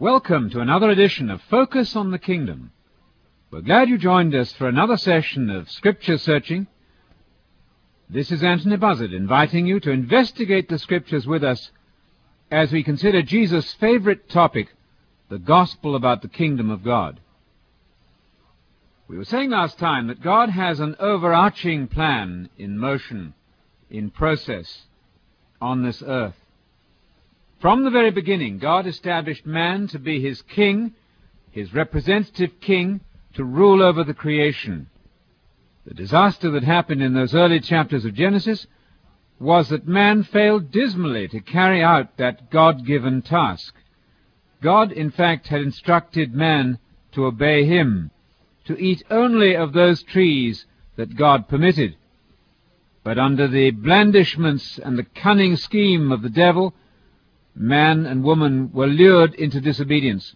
Welcome to another edition of Focus on the Kingdom. We're glad you joined us for another session of Scripture searching. This is Anthony Buzzard inviting you to investigate the Scriptures with us as we consider Jesus' favorite topic, the gospel about the kingdom of God. We were saying last time that God has an overarching plan in motion, in process, on this earth. From the very beginning, God established man to be his king, his representative king, to rule over the creation. The disaster that happened in those early chapters of Genesis was that man failed dismally to carry out that God-given task. God, in fact, had instructed man to obey him, to eat only of those trees that God permitted. But under the blandishments and the cunning scheme of the devil, man and woman were lured into disobedience.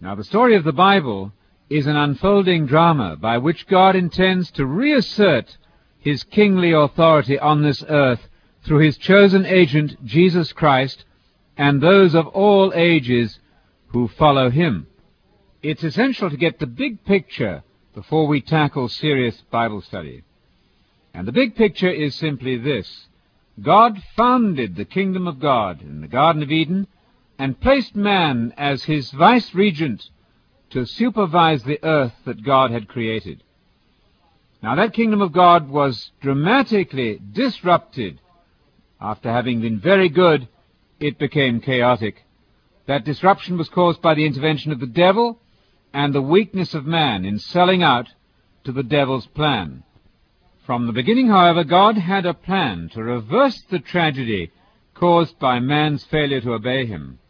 Now, the story of the Bible is an unfolding drama by which God intends to reassert his kingly authority on this earth through his chosen agent, Jesus Christ, and those of all ages who follow him. It's essential to get the big picture before we tackle serious Bible study. And the big picture is simply this. God founded the kingdom of God in the Garden of Eden and placed man as his vice regent to supervise the earth that God had created. Now that kingdom of God was dramatically disrupted. After having been very good, it became chaotic. That disruption was caused by the intervention of the devil and the weakness of man in selling out to the devil's plan. From the beginning, however, God had a plan to reverse the tragedy caused by man's failure to obey him.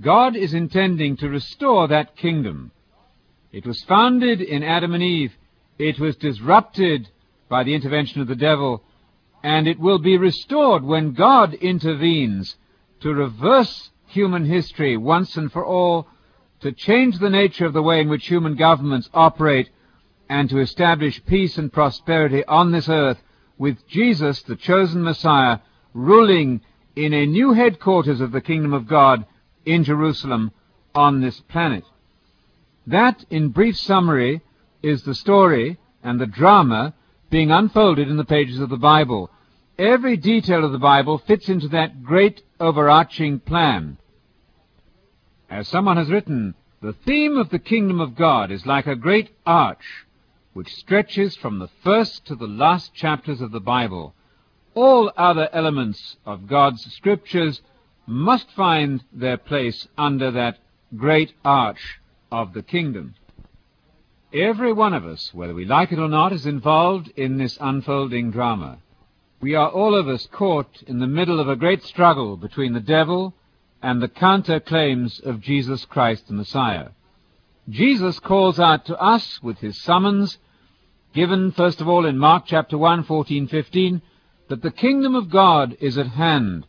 God is intending to restore that kingdom. It was founded in Adam and Eve. It was disrupted by the intervention of the devil, and it will be restored when God intervenes to reverse human history once and for all, to change the nature of the way in which human governments operate and to establish peace and prosperity on this earth with Jesus, the chosen Messiah, ruling in a new headquarters of the kingdom of God in Jerusalem on this planet. That, in brief summary, is the story and the drama being unfolded in the pages of the Bible. Every detail of the Bible fits into that great overarching plan. As someone has written, the theme of the kingdom of God is like a great arch which stretches from the first to the last chapters of the Bible. All other elements of God's scriptures must find their place under that great arch of the kingdom. Every one of us, whether we like it or not, is involved in this unfolding drama. We are all of us caught in the middle of a great struggle between the devil and the counter claims of Jesus Christ the Messiah. Jesus calls out to us with his summons given first of all in Mark chapter 1, 14, 15, that the kingdom of God is at hand,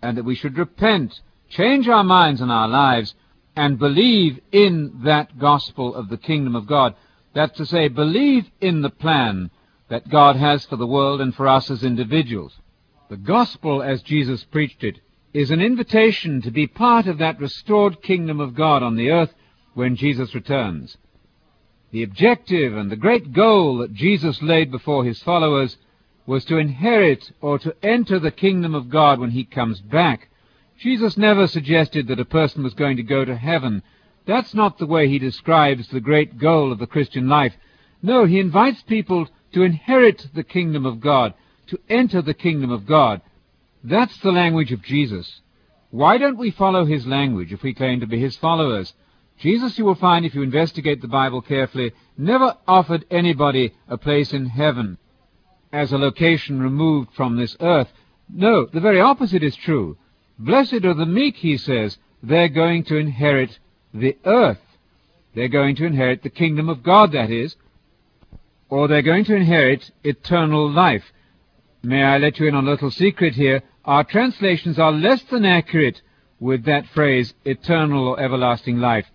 and that we should repent, change our minds and our lives, and believe in that gospel of the kingdom of God. That's to say, believe in the plan that God has for the world and for us as individuals. The gospel, as Jesus preached it, is an invitation to be part of that restored kingdom of God on the earth when Jesus returns. The objective and the great goal that Jesus laid before his followers was to inherit or to enter the kingdom of God when he comes back. Jesus never suggested that a person was going to go to heaven. That's not the way he describes the great goal of the Christian life. No, he invites people to inherit the kingdom of God, to enter the kingdom of God. That's the language of Jesus. Why don't we follow his language if we claim to be his followers? Jesus, you will find if you investigate the Bible carefully, never offered anybody a place in heaven as a location removed from this earth. No, the very opposite is true. Blessed are the meek, he says. They're going to inherit the earth. They're going to inherit the kingdom of God, that is. Or they're going to inherit eternal life. May I let you in on a little secret here? Our translations are less than accurate with that phrase, eternal or everlasting life.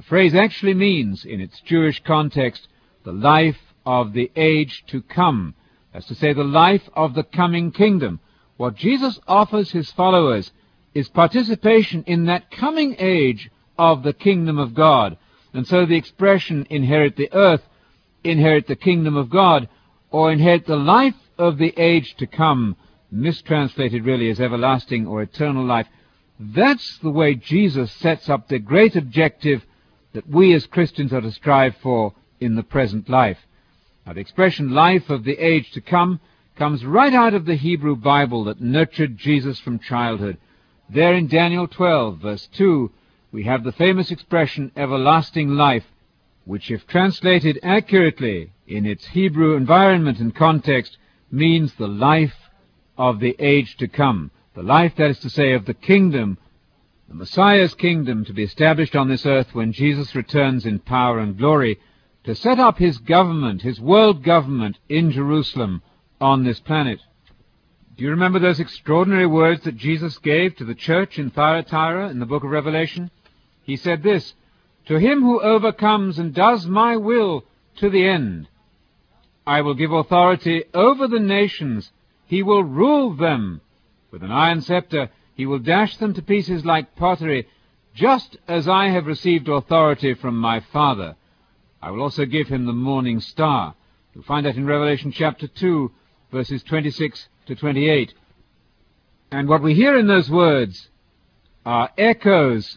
The phrase actually means, in its Jewish context, the life of the age to come. That's to say, the life of the coming kingdom. What Jesus offers his followers is participation in that coming age of the kingdom of God. And so the expression inherit the earth, inherit the kingdom of God, or inherit the life of the age to come, mistranslated really as everlasting or eternal life. That's the way Jesus sets up the great objective that we as Christians are to strive for in the present life. Now, the expression life of the age to come comes right out of the Hebrew Bible that nurtured Jesus from childhood. There in Daniel 12, verse 2, we have the famous expression everlasting life, which, if translated accurately in its Hebrew environment and context, means the life of the age to come. The life, that is to say, of the kingdom, the Messiah's kingdom to be established on this earth when Jesus returns in power and glory to set up his government, his world government in Jerusalem on this planet. Do you remember those extraordinary words that Jesus gave to the church in Thyatira in the book of Revelation? He said this, To him who overcomes and does my will to the end, I will give authority over the nations. He will rule them. With an iron scepter, he will dash them to pieces like pottery, just as I have received authority from my Father. I will also give him the morning star. You'll find that in Revelation chapter 2, verses 26 to 28. And what we hear in those words are echoes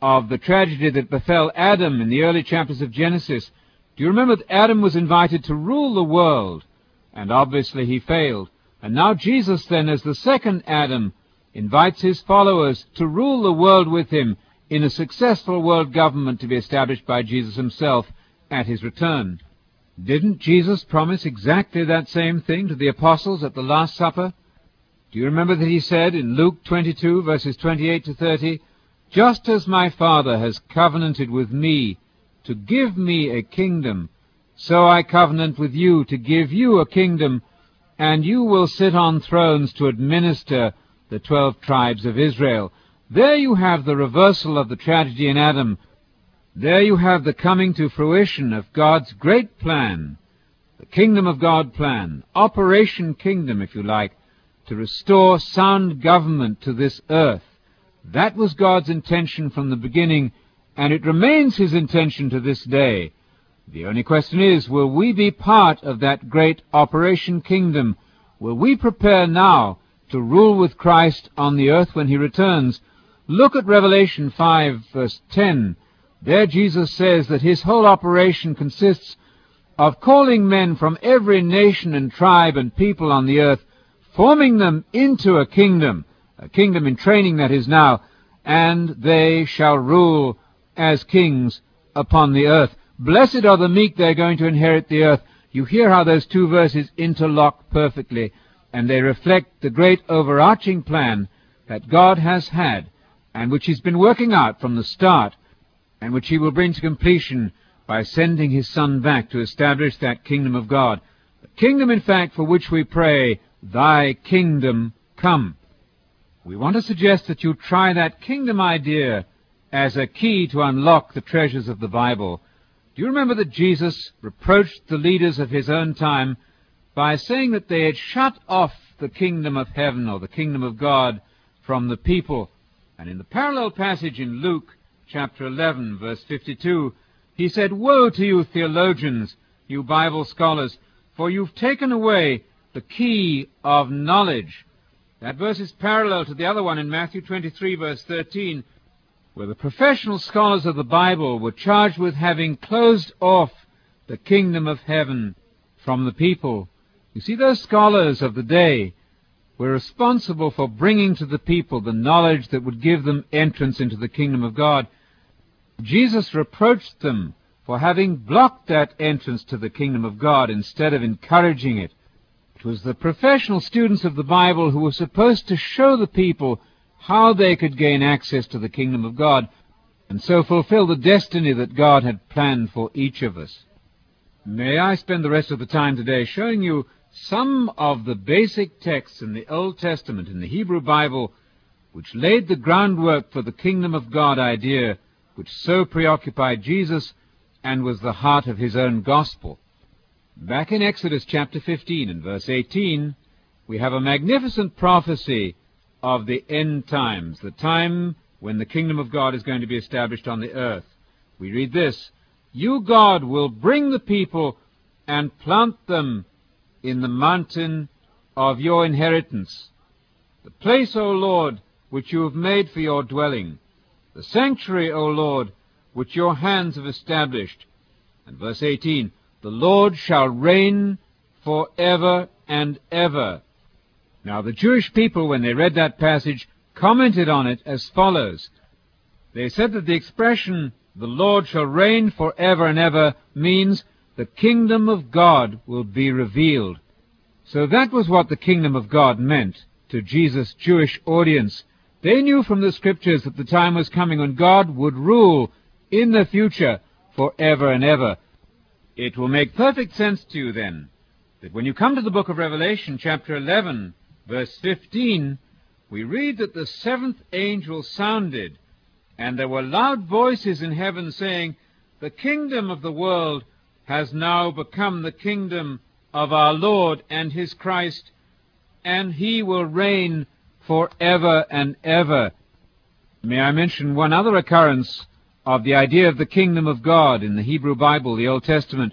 of the tragedy that befell Adam in the early chapters of Genesis. Do you remember that Adam was invited to rule the world? And obviously he failed. And now Jesus then, as the second Adam, invites his followers to rule the world with him in a successful world government to be established by Jesus himself at his return. Didn't Jesus promise exactly that same thing to the apostles at the Last Supper? Do you remember that he said in Luke 22, verses 28 to 30, Just as my Father has covenanted with me to give me a kingdom, so I covenant with you to give you a kingdom, and you will sit on thrones to administer the twelve tribes of Israel. There you have the reversal of the tragedy in Adam there you have the coming to fruition of God's great plan, the kingdom of God plan, Operation Kingdom, if you like, to restore sound government to this earth. That was God's intention from the beginning, and it remains His intention to this day. The only question is, will we be part of that great Operation Kingdom? Will we prepare now to rule with Christ on the earth when He returns? Look at Revelation 5, verse 10. There Jesus says that his whole operation consists of calling men from every nation and tribe and people on the earth, forming them into a kingdom, a kingdom in training that is now, and they shall rule as kings upon the earth. Blessed are the meek, they're going to inherit the earth. You hear how those two verses interlock perfectly, and they reflect the great overarching plan that God has had, and which He's been working out from the start and which he will bring to completion by sending his Son back to establish that kingdom of God. The kingdom, in fact, for which we pray, Thy kingdom come. We want to suggest that you try that kingdom idea as a key to unlock the treasures of the Bible. Do you remember that Jesus reproached the leaders of his own time by saying that they had shut off the kingdom of heaven or the kingdom of God from the people? And in the parallel passage in Luke, chapter 11, verse 52, he said, Woe to you theologians, you Bible scholars, for you've taken away the key of knowledge. That verse is parallel to the other one in Matthew 23, verse 13, where the professional scholars of the Bible were charged with having closed off the kingdom of heaven from the people. You see, those scholars of the day were responsible for bringing to the people the knowledge that would give them entrance into the kingdom of God. Jesus reproached them for having blocked that entrance to the kingdom of God instead of encouraging it. It was the professional students of the Bible who were supposed to show the people how they could gain access to the kingdom of God and so fulfill the destiny that God had planned for each of us. May I spend the rest of the time today showing you some of the basic texts in the Old Testament, in the Hebrew Bible, which laid the groundwork for the kingdom of God idea which so preoccupied Jesus and was the heart of his own gospel. Back in Exodus chapter 15 and verse 18, we have a magnificent prophecy of the end times, the time when the kingdom of God is going to be established on the earth. We read this, You, God, will bring the people and plant them in the mountain of your inheritance, the place, O Lord, which you have made for your dwelling, the sanctuary, O Lord, which your hands have established. And verse 18, The Lord shall reign for ever and ever. Now the Jewish people, when they read that passage, commented on it as follows. They said that the expression, the Lord shall reign for ever and ever, means the kingdom of God will be revealed. So that was what the kingdom of God meant to Jesus' Jewish audience. They knew from the scriptures that the time was coming when God would rule in the future for ever and ever. It will make perfect sense to you then that when you come to the book of Revelation, chapter 11, verse 15, we read that the seventh angel sounded, and there were loud voices in heaven saying, The kingdom of the world has now become the kingdom of our Lord and his Christ, and he will reign for ever and ever. May I mention one other occurrence of the idea of the kingdom of God in the Hebrew Bible, the Old Testament.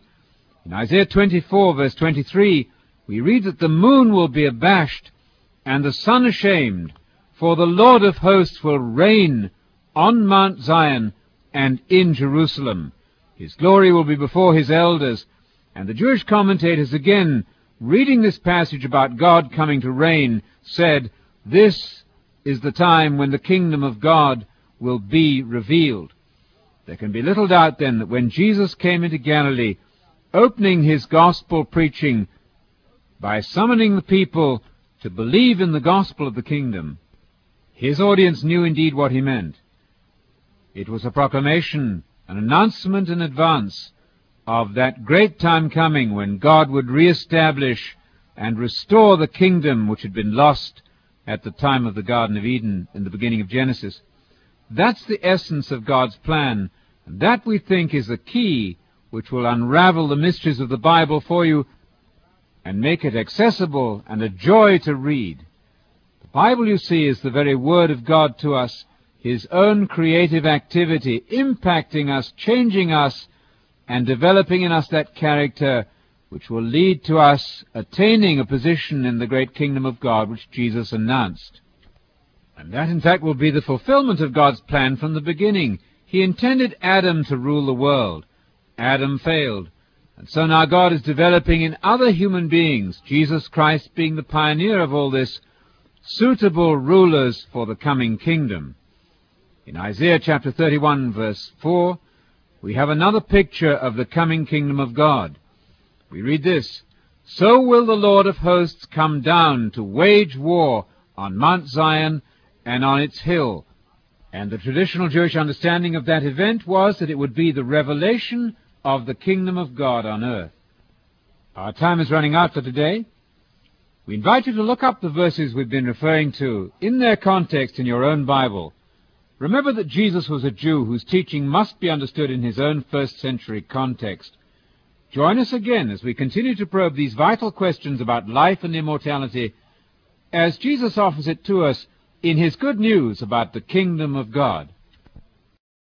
In Isaiah 24, verse 23, we read that the moon will be abashed and the sun ashamed, for the Lord of hosts will reign on Mount Zion and in Jerusalem. His glory will be before his elders. And the Jewish commentators again, reading this passage about God coming to reign, said, This is the time when the kingdom of God will be revealed. There can be little doubt then that when Jesus came into Galilee, opening his gospel preaching by summoning the people to believe in the gospel of the kingdom, his audience knew indeed what he meant. It was a proclamation, an announcement in advance of that great time coming when God would reestablish and restore the kingdom which had been lost at the time of the Garden of Eden in the beginning of Genesis. That's the essence of God's plan that, we think, is the key which will unravel the mysteries of the Bible for you and make it accessible and a joy to read. The Bible, you see, is the very Word of God to us, His own creative activity, impacting us, changing us, and developing in us that character which will lead to us attaining a position in the great kingdom of God which Jesus announced. And that, in fact, will be the fulfillment of God's plan from the beginning. He intended Adam to rule the world. Adam failed. And so now God is developing in other human beings, Jesus Christ being the pioneer of all this, suitable rulers for the coming kingdom. In Isaiah chapter 31 verse 4, we have another picture of the coming kingdom of God. We read this, So will the Lord of hosts come down to wage war on Mount Zion and on its hill, and the traditional Jewish understanding of that event was that it would be the revelation of the kingdom of God on earth. Our time is running out for today. We invite you to look up the verses we've been referring to in their context in your own Bible. Remember that Jesus was a Jew whose teaching must be understood in his own first century context. Join us again as we continue to probe these vital questions about life and immortality as Jesus offers it to us in his good news about the kingdom of God.